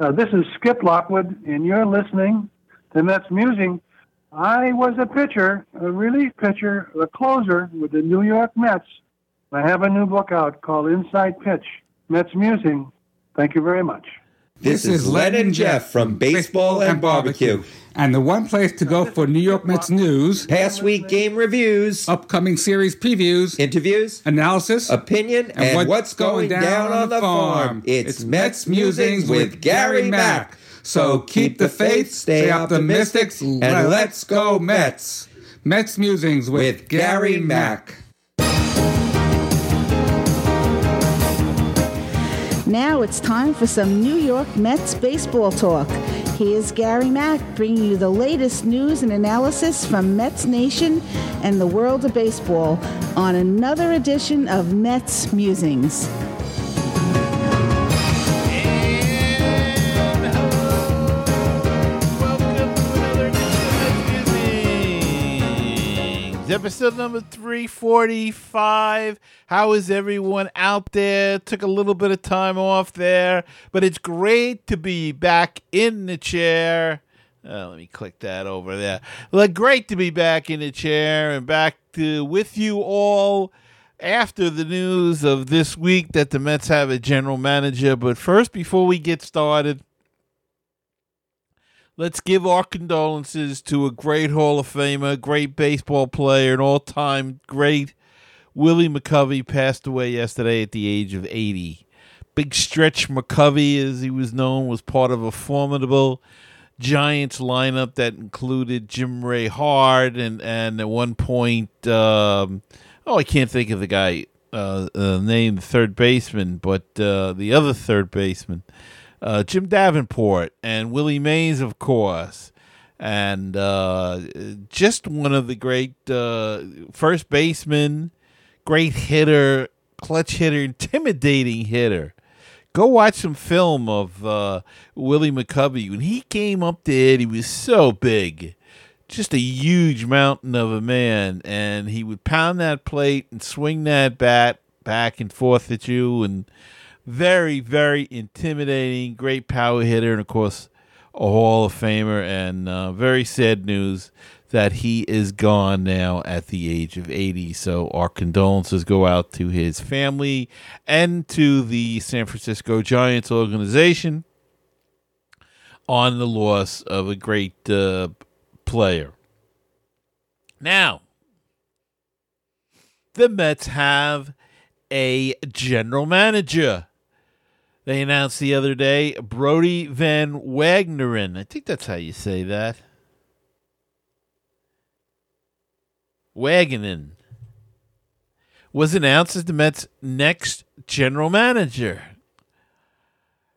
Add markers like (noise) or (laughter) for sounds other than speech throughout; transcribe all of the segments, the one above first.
Uh, this is Skip Lockwood, and you're listening to Mets Musing. I was a pitcher, a relief pitcher, a closer with the New York Mets. I have a new book out called Inside Pitch, Mets Musing. Thank you very much. This is Len and Jeff from Baseball and Barbecue. And the one place to go for New York Mets news, Past week game reviews, upcoming series previews, interviews, analysis, opinion, and, what's going down on the farm. It's Mets Musings with Gary Mack. So keep the faith, stay optimistic, and let's go Mets. Mets Musings with, With Gary Mack. Now it's time for some New York Mets baseball talk. Here's Gary Mack bringing you the latest news and analysis from Mets Nation and the world of baseball on another edition of Mets Musings. Episode number 345. How is everyone out there? Took a little bit of time off there, but it's great to be back in the chair. Uh, let me click that over there. Like, great to be back in the chair and back to with you all after the news of this week that the Mets have a general manager. But first, before we get started, let's give our condolences to a great Hall of Famer, great baseball player, an all time great. Willie McCovey passed away yesterday at the age of 80. Big Stretch McCovey, as he was known, was part of a formidable Giants lineup that included Jim Ray Hart and, and at one point, um, oh, I can't think of the guy uh, uh, named third baseman, but uh, the other third baseman, uh, Jim Davenport and Willie Mays, of course, and uh, just one of the great uh, first basemen, great hitter, clutch hitter, intimidating hitter. Go watch some film of uh, Willie McCovey. When he came up to hit, he was so big just a huge mountain of a man, and he would pound that plate and swing that bat back and forth at you, and very, very intimidating. Great power hitter, and of course, a Hall of Famer. And uh, very sad news that he is gone now at the age of 80. So our condolences go out to his family and to the San Francisco Giants organization on the loss of a great uh, player. Now, the Mets have a general manager. They announced the other day Brodie Van Wagneren. I think that's how you say that. Wagenen was announced as the Mets' next general manager.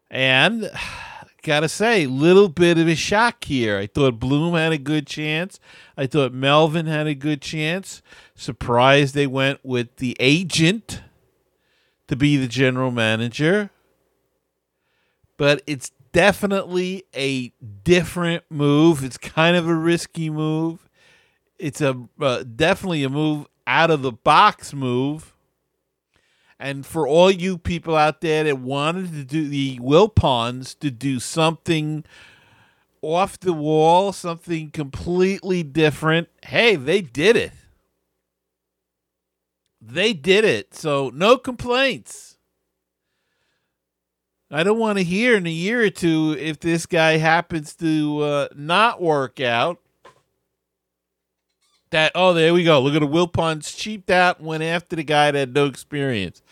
And (sighs) gotta say, little bit of a shock here. I thought Bloom had a good chance. I thought Melvin had a good chance. Surprised they went with the agent to be the general manager. But it's definitely a different move. It's kind of a risky move. It's a uh, definitely a move out of the box move. And for all you people out there that wanted to do the Wilpons to do something off the wall, something completely different, hey, they did it. They did it. So no complaints. I don't want to hear in a year or two if this guy happens to uh, not work out. That oh, there we go. Look at the Wilpons cheaped out went after the guy that had no experience.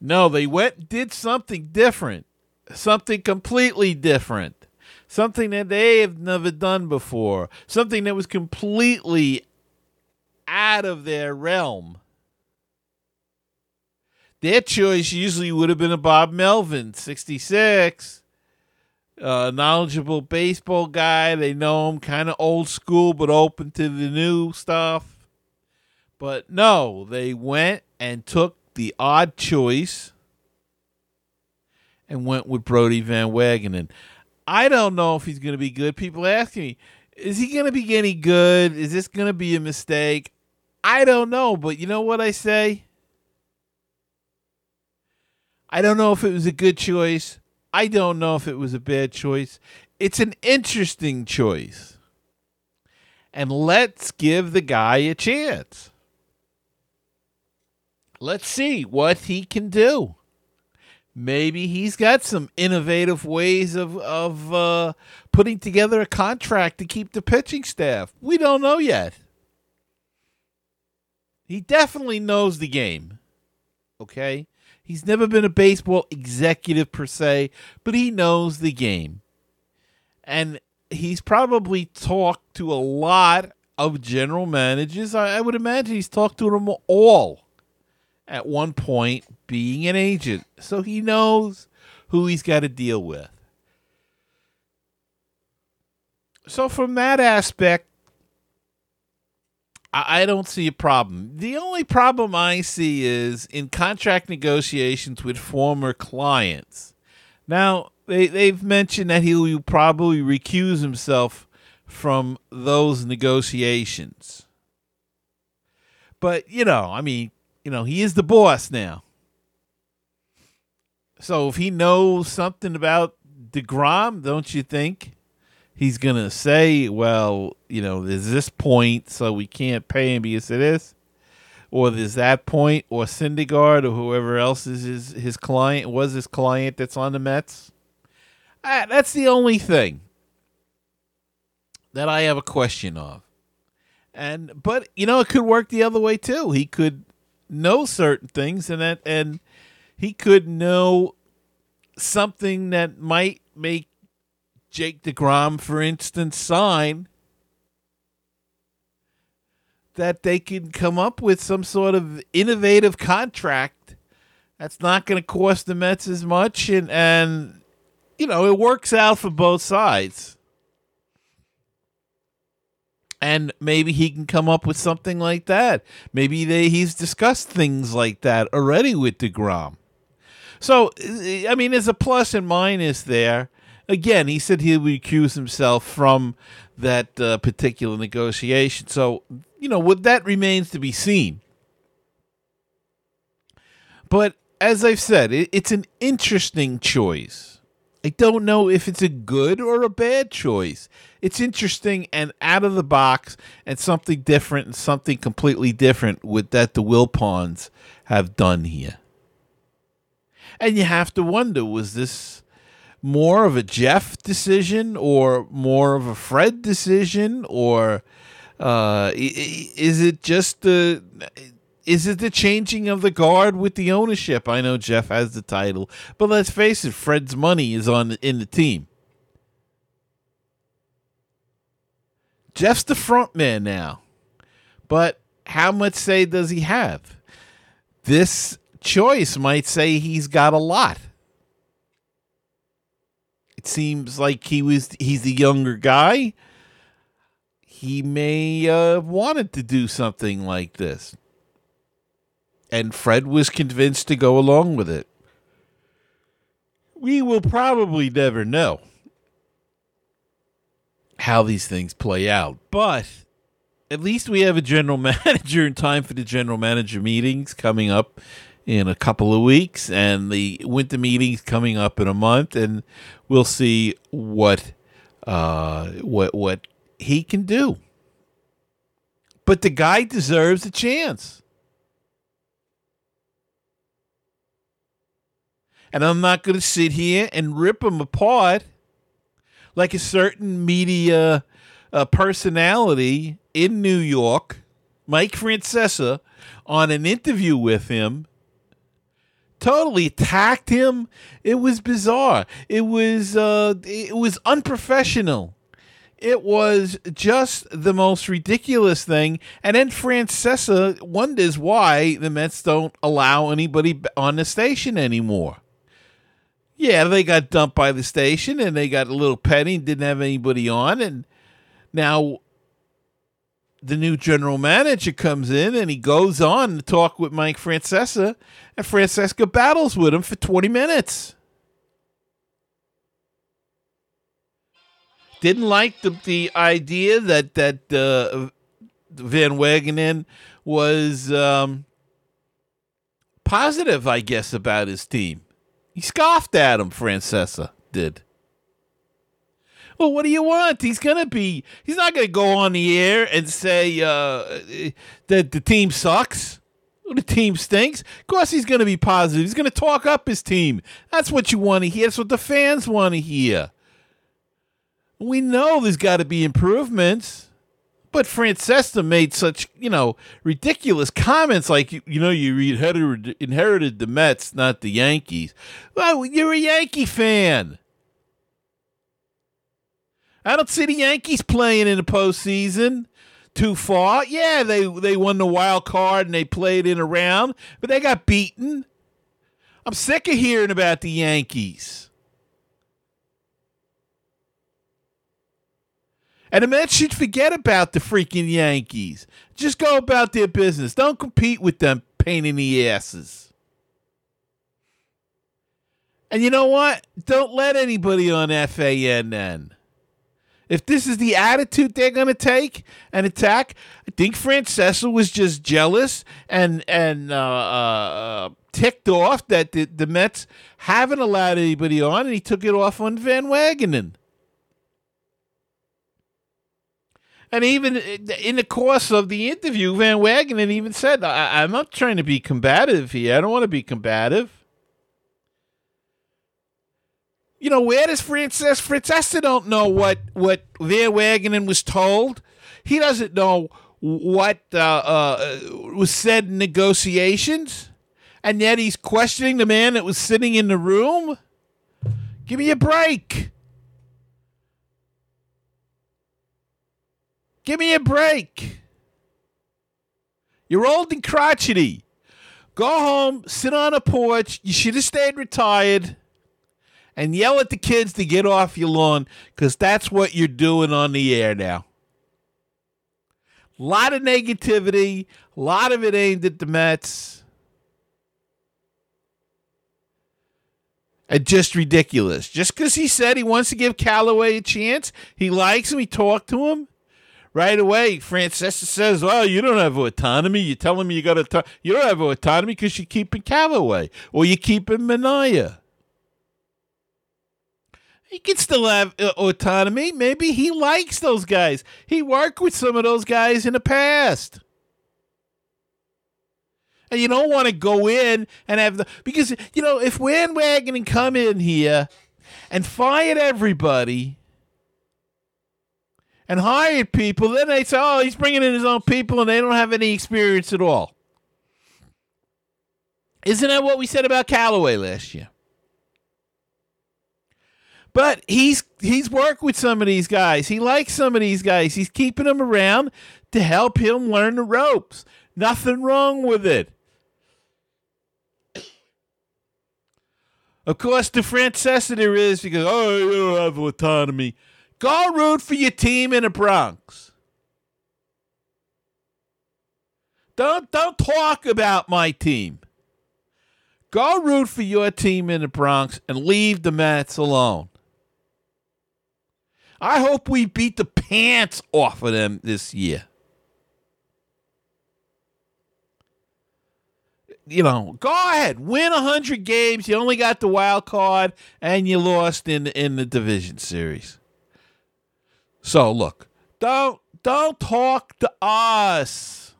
No, they went did something different, something completely different, something that they have never done before, something that was completely out of their realm. Their choice usually would have been a Bob Melvin, 66. Uh, knowledgeable baseball guy. They know him kind of old school, but open to the new stuff. But no, they went and took the odd choice and went with Brodie Van Wagenen. I don't know if he's going to be good. People ask me, is he going to be any good? Is this going to be a mistake? I don't know, but you know what I say? I don't know if it was a good choice. I don't know if it was a bad choice. It's an interesting choice. And let's give the guy a chance. Let's see what he can do. Maybe he's got some innovative ways of of uh, putting together a contract to keep the pitching staff. We don't know yet. He definitely knows the game. Okay? He's never been a baseball executive per se, but he knows the game. And he's probably talked to a lot of general managers. I, I would imagine he's talked to them all at one point being an agent. So he knows who he's got to deal with. So, from that aspect, I, don't see a problem. The only problem I see is in contract negotiations with former clients. Now, they, they've mentioned that he'll probably recuse himself from those negotiations. But, you know, I mean, you know, he is the boss now. So if he knows something about DeGrom, don't you think he's to say, well, you know, there's this point, so we can't pay him because of this? Or there's that point, or Syndergaard, or whoever else is his, his client, was his client that's on the Mets? That's the only thing that I have a question of. And but you know it could work the other way too. He could know certain things and that and he could know something that might make Jake DeGrom, for instance, sign that they can come up with some sort of innovative contract that's not going to cost the Mets as much and and you know, it works out for both sides. And maybe he can come up with something like that. Maybe they, he's discussed things like that already with DeGrom. So, I mean, there's a plus and minus there. Again, he said he would recuse himself from that uh, particular negotiation. So, you know, what that remains to be seen. But as I've said, it, it's an interesting choice. I don't know if it's a good or a bad choice. It's interesting and out of the box and something different and something completely different with that the Wilpons have done here. And you have to wonder was this more of a Jeff decision or more of a Fred decision or uh, is it just the is it the changing of the guard with the ownership? I know Jeff has the title, but let's face it, Fred's money is on in the team. Jeff's the front man now. But how much say does he have? This choice might say he's got a lot. Seems like he was he's the younger guy. He may have wanted to do something like this and Fred was convinced to go along with it. We will probably never know how these things play out, but at least we have a general (laughs) manager in time for the general manager meetings coming up in a couple of weeks and the winter meetings coming up in a month and we'll see what uh what what he can do. But the guy deserves a chance. And I'm not going to sit here and rip him apart like a certain media uh, personality in New York, Mike Francesa, on an interview with him, totally attacked him. It was bizarre. It was uh, it was unprofessional. It was just the most ridiculous thing. And then Francesa wonders why the Mets don't allow anybody on the station anymore. Yeah, they got dumped by the station and they got a little petty didn't have anybody on. And now the new general manager comes in and he goes on to talk with Mike Francesa, and Francesca battles with him for 20 minutes. Didn't like the, the idea that that uh, Van Wagenen was um, positive, I guess, about his team He scoffed at him, Francesa did. Well, what do you want? He's to be, he's not to go on the air and say uh, that the team sucks. The team stinks. Of course, he's to be positive. He's to talk up his team. That's what you want to hear. That's what the fans want to hear. We know there's got to be improvements. But Francesca made such, you know, ridiculous comments like, you, you know, you inherited, inherited the Mets, not the Yankees. Well, you're a Yankee fan. I don't see the Yankees playing in the postseason too far. Yeah, they they won the wild card and they played in a round, but they got beaten. I'm sick of hearing about the Yankees. And the Mets should forget about the freaking Yankees. Just go about their business. Don't compete with them pain in the asses. And you know what? Don't let anybody on FAN then. If this is the attitude they're going to take and attack, I think Francesa was just jealous and and uh, uh, ticked off that the, the Mets haven't allowed anybody on, and he took it off on Van Wagenen. And even in the course of the interview, Van Wagenen even said, I- "I'm not trying to be combative here. I don't want to be combative." You know, where does Francis Francesa don't know what what Van Wagenen was told. He doesn't know what uh, uh, was said in negotiations, and yet he's questioning the man that was sitting in the room. Give me a break. Give me a break. You're old and crotchety. Go home, sit on a porch. You should have stayed retired and yell at the kids to get off your lawn because that's what you're doing on the air now. A lot of negativity, a lot of it aimed at the Mets. And just ridiculous. Just because he said he wants to give Callaway a chance, he likes him, he talked to him. Right away, Francesa says, "Well, you don't have autonomy. You're telling me you got to. You don't have autonomy because you're keeping Callaway or you're keeping Minaya." He can still have uh, autonomy. Maybe he likes those guys. He worked with some of those guys in the past. And you don't want to go in and have the because you know if Van Wagenen come in here and fired everybody and hired people, then they say, "Oh, he's bringing in his own people, and they don't have any experience at all." Isn't that what we said about Callaway last year? But he's he's worked with some of these guys. He likes some of these guys. He's keeping them around to help him learn the ropes. Nothing wrong with it. Of course, the Francesa there is because oh, you don't have autonomy. Go root for your team in the Bronx. Don't don't talk about my team. Go root for your team in the Bronx and leave the Mets alone. I hope we beat the pants off of them this year. You know, go ahead, win hundred games. You only got the wild card, and you lost in in the division series. So look, don't don't talk to us.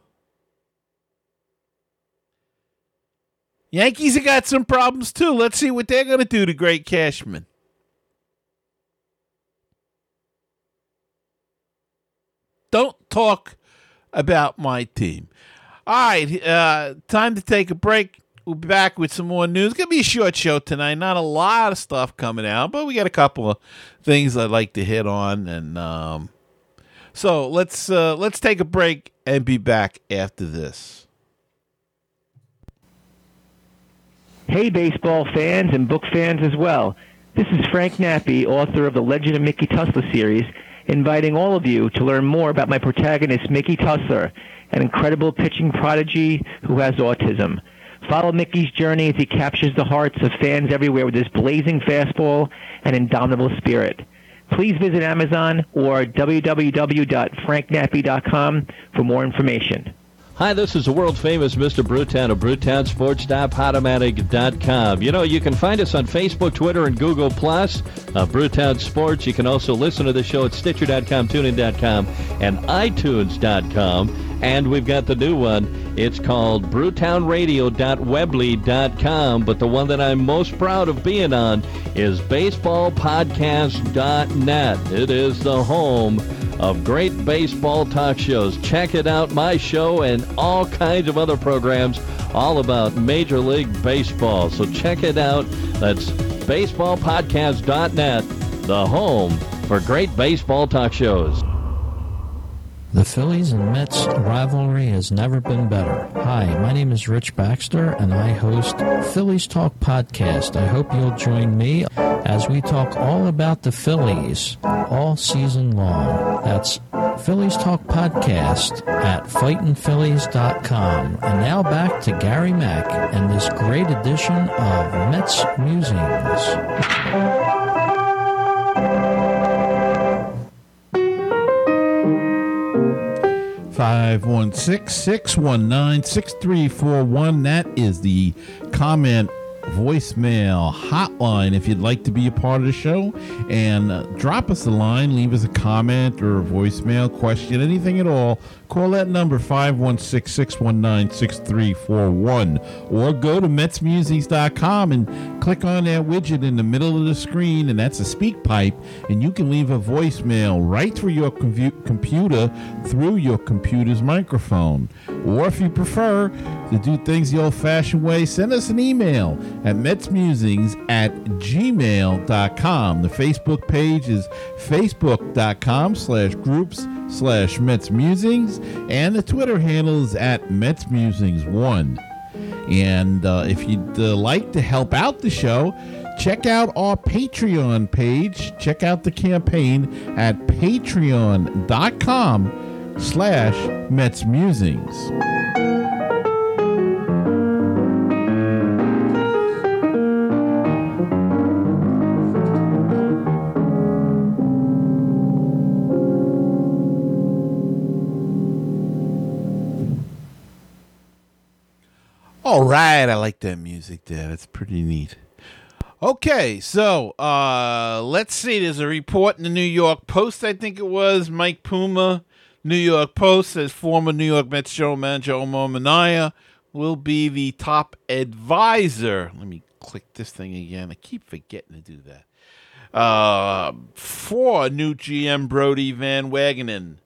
Yankees have got some problems too. Let's see what they're going to do to Great Cashman. Don't talk about my team. All right, uh, time to take a break. We'll be back with some more news. It's gonna be a short show tonight. Not a lot of stuff coming out, but we got a couple of things I'd like to hit on, and um, so let's uh, let's take a break and be back after this. Hey, baseball fans and book fans as well. This is Frank Nappi, author of the Legend of Mickey Tussler series inviting all of you to learn more about my protagonist, Mickey Tussler, an incredible pitching prodigy who has autism. Follow Mickey's journey as he captures the hearts of fans everywhere with his blazing fastball and indomitable spirit. Please visit Amazon or www.franknappi.com for more information. Hi, this is the world famous Mr. Brewtown of BrewtownSports.podomatic.com. You know, you can find us on Facebook, Twitter, and Google Plus. Uh, Brewtown Sports. You can also listen to the show at Stitcher.com, TuneIn.com, and iTunes.com. And we've got the new one. It's called BrewtownRadio.weebly.com. But the one that I'm most proud of being on is BaseballPodcast.net. It is the home of great baseball talk shows. Check it out, my show, and all kinds of other programs all about Major League Baseball. So check it out. That's baseballpodcast.net, the home for great baseball talk shows. The Phillies and Mets rivalry has never been better. Hi, my name is Rich Baxter, and I host Phillies Talk Podcast. I hope you'll join me as we talk all about the Phillies all season long. That's Phillies Talk Podcast at fightinphillies.com. And now back to Gary Mack and this great edition of Mets Musings. 516 619 6341. That is the comment voicemail hotline if you'd like to be a part of the show. And uh, drop us a line leave us a comment or a voicemail question anything at all. Call that number 516-619-6341 or go to metsmusings.com and click on that widget in the middle of the screen and that's a speak pipe and you can leave a voicemail right through your com- computer through your computer's microphone or if you prefer to do things the old-fashioned way send us an email at metsmusings at gmail.com. The Facebook page is facebook.com slash groups slash Mets Musings, and the Twitter handle is at Mets Musings 1. And uh, if you'd uh, like to help out the show, check out our Patreon page. Check out the campaign at patreon.com slash Mets Musings. All right, I like that music there. That's pretty neat. Okay, so uh let's see. There's a report in the New York Post, I think it was. Mike Puma, New York Post says former New York Mets general manager Omar Minaya will be the top advisor. Let me click this thing again. I keep forgetting to do that. Uh, for new GM Brodie Van Wagenen.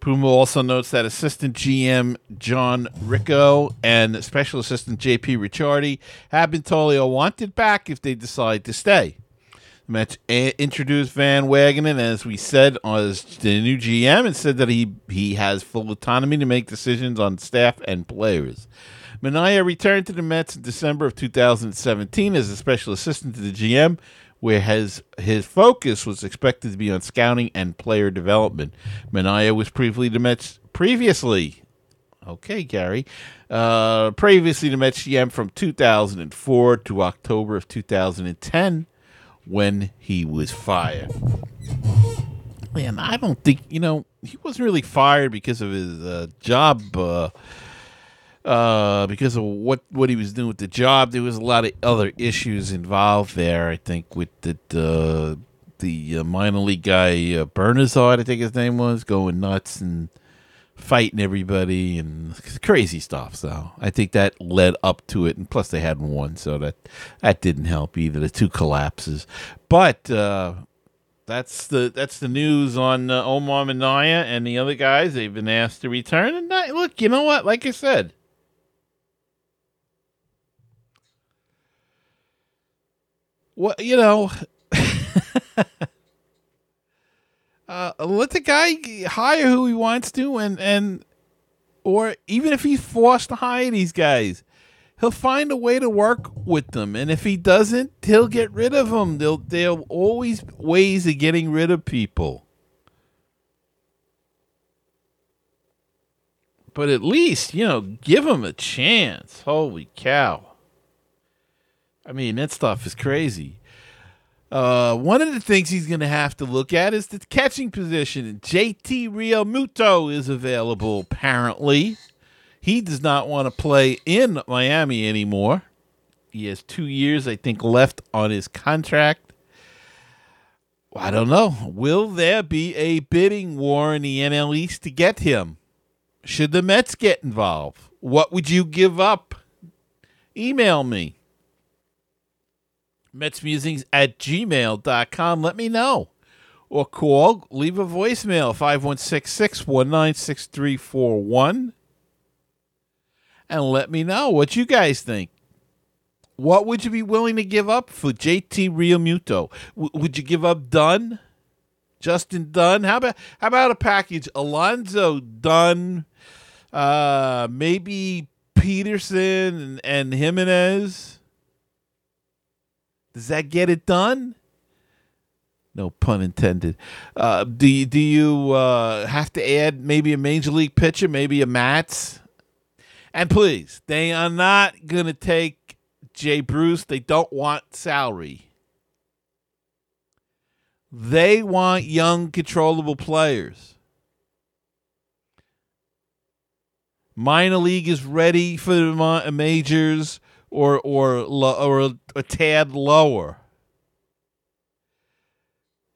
Puma also notes that assistant GM John Ricco and special assistant JP Ricciardi have been told they are wanted back if they decide to stay. Mets introduced Van Wagenen, as we said, as the new GM and said that he, he has full autonomy to make decisions on staff and players. Minaya returned to the Mets in December of 2017 as a special assistant to the GM, where his his focus was expected to be on scouting and player development. Minaya was previously the Mets previously. Okay, Gary. Uh, previously the Mets GM from 2004 to October of 2010 when he was fired. Man, I don't think, you know, he wasn't really fired because of his uh, job uh, uh, because of what what he was doing with the job. There was a lot of other issues involved there. I think with the uh, the uh, minor league guy uh, Bernazard, I think his name was, going nuts and fighting everybody and crazy stuff. So I think that led up to it, and plus they hadn't won, so that that didn't help either. The two collapses, but. Uh, that's the that's the news on uh, Omar Minaya and the other guys. They've been asked to return, and look, you know what? Like I said, What you know? (laughs) uh, let the guy hire who he wants to, and and or even if he's forced to hire these guys, he'll find a way to work with them. And if he doesn't, he'll get rid of them. They'll they'll always ways of getting rid of people. But at least, you know, give him a chance. Holy cow. I mean, that stuff is crazy. Uh, one of the things he's going to have to look at is the catching position. JT Realmuto is available, apparently. He does not want to play in Miami anymore. He has two years, I think, left on his contract. I don't know. Will there be a bidding war in the NL East to get him? Should the Mets get involved? What would you give up? Email me. MetsMusings at gmail.com. Let me know. Or call, leave a voicemail 516 619 6341 and let me know what you guys think. What would you be willing to give up for JT Realmuto? W- would you give up Dunn? Justin Dunn? How about how about a package? Alonso Dunn, uh, maybe Peterson and, and Gimenez. Does that get it done? No pun intended. Uh, do you, do you uh, have to add maybe a major league pitcher, maybe a Matz? And please, they are not going to take Jay Bruce. They don't want salary. They want young, controllable players. Minor league is ready for the majors or or or a, tad lower.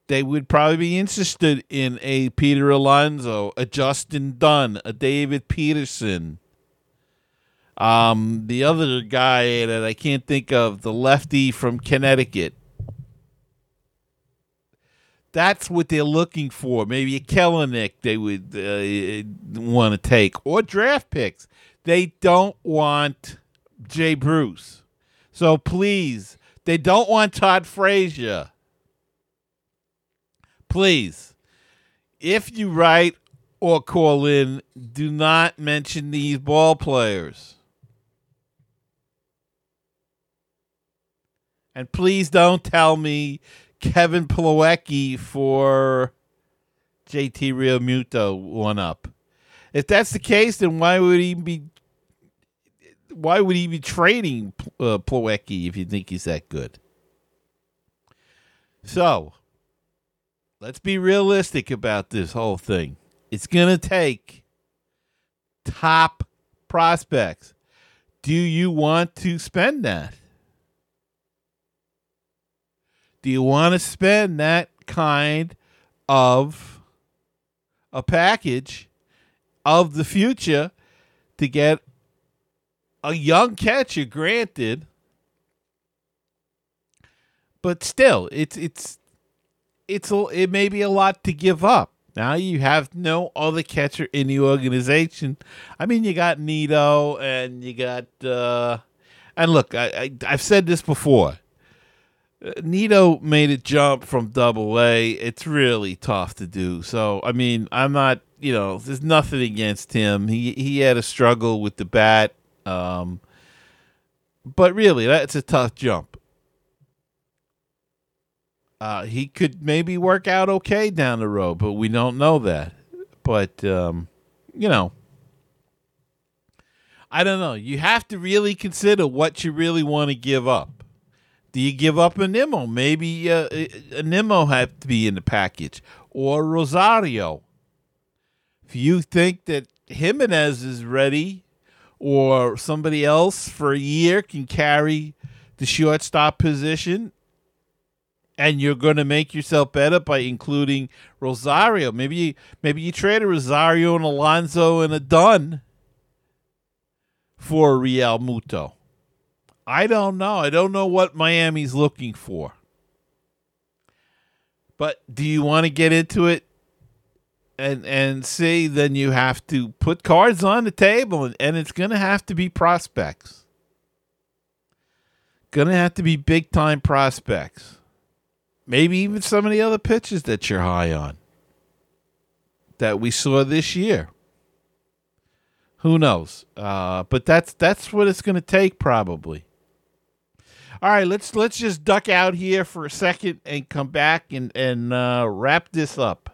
They would probably be interested in a Peter Alonso, a Justin Dunn, a David Peterson. Um, the other guy that I can't think of, the lefty from Connecticut. That's what they're looking for. Maybe a Kelenic they would uh, want to take, or draft picks. They don't want Jay Bruce. So please, they don't want Todd Frazier. Please, if you write or call in, do not mention these ball players. And please don't tell me Kevin Plawecki for JT Realmuto one up. If that's the case, then why would he be why would he be trading uh, Plawecki if you think he's that good? So, let's be realistic about this whole thing. It's going to take top prospects. Do you want to spend that? Do you want to spend that kind of a package of the future to get a young catcher, granted, but still, it's it's it's a, it may be a lot to give up. Now you have no other catcher in the organization. I mean, you got Nido and you got uh, and look, I, I I've said this before. Nido made a jump from double A. It's really tough to do. So, I mean, I'm not, you know, there's nothing against him. He he had a struggle with the bat. Um, but really, that's a tough jump. Uh, he could maybe work out okay down the road, but we don't know that. But, um, you know, I don't know. You have to really consider what you really want to give up. Do you give up a Nimmo? Maybe uh, a Nimmo have to be in the package or Rosario. If you think that Gimenez is ready or somebody else for a year can carry the shortstop position and you're going to make yourself better by including Rosario. Maybe you, maybe you trade a Rosario and Alonso and a Dunn for Real Realmuto. I don't know. I don't know what Miami's looking for. But do you want to get into it and and see? Then you have to put cards on the table, and, and it's going to have to be prospects. Going to have to be big time prospects. Maybe even some of the other pitches that you're high on that we saw this year. Who knows? Uh, but that's that's what it's going to take probably. All right, let's let's just duck out here for a second and come back and and uh, wrap this up.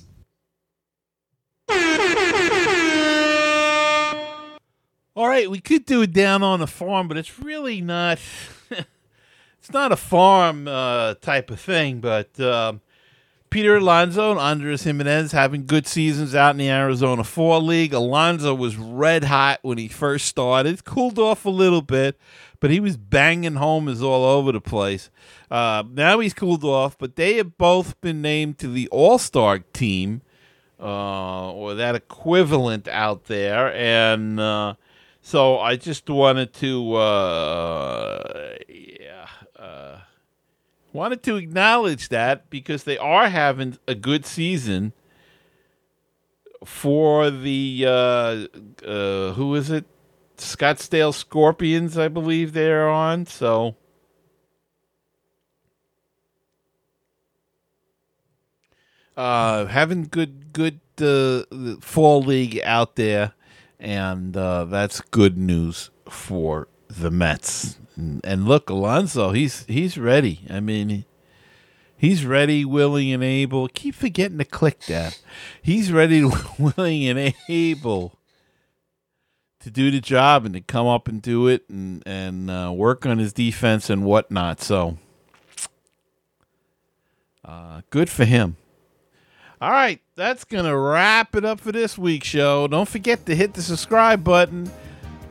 All right, we could do it down on the farm, but it's really not. (laughs) it's not a farm uh, type of thing. But um, Peter Alonso and Andres Gimenez having good seasons out in the Arizona Fall League. Alonso was red hot when he first started. Cooled off a little bit, but he was banging homers all over the place. Uh, now he's cooled off, but they have both been named to the All Star team uh, or that equivalent out there, and uh, so I just wanted to, uh, yeah, uh, wanted to acknowledge that because they are having a good season for the uh, uh, who is it? Scottsdale Scorpions, I believe they're on. So. Uh, having good good uh, fall league out there and uh, that's good news for the Mets. And, and, look, Alonso, he's he's ready. I mean, he's ready, willing, and able. Keep forgetting to click that. He's ready, (laughs) willing, and able to do the job and to come up and do it and and uh, work on his defense and whatnot. So, uh, good for him. All right, that's going to wrap it up for this week's show. Don't forget to hit the subscribe button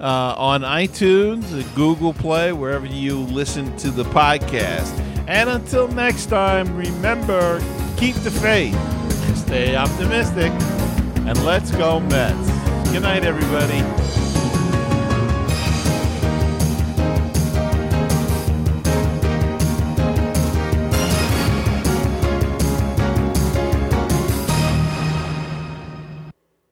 uh, on iTunes, Google Play, wherever you listen to the podcast. And until next time, remember keep the faith, stay optimistic, and let's go, Mets. Good night, everybody.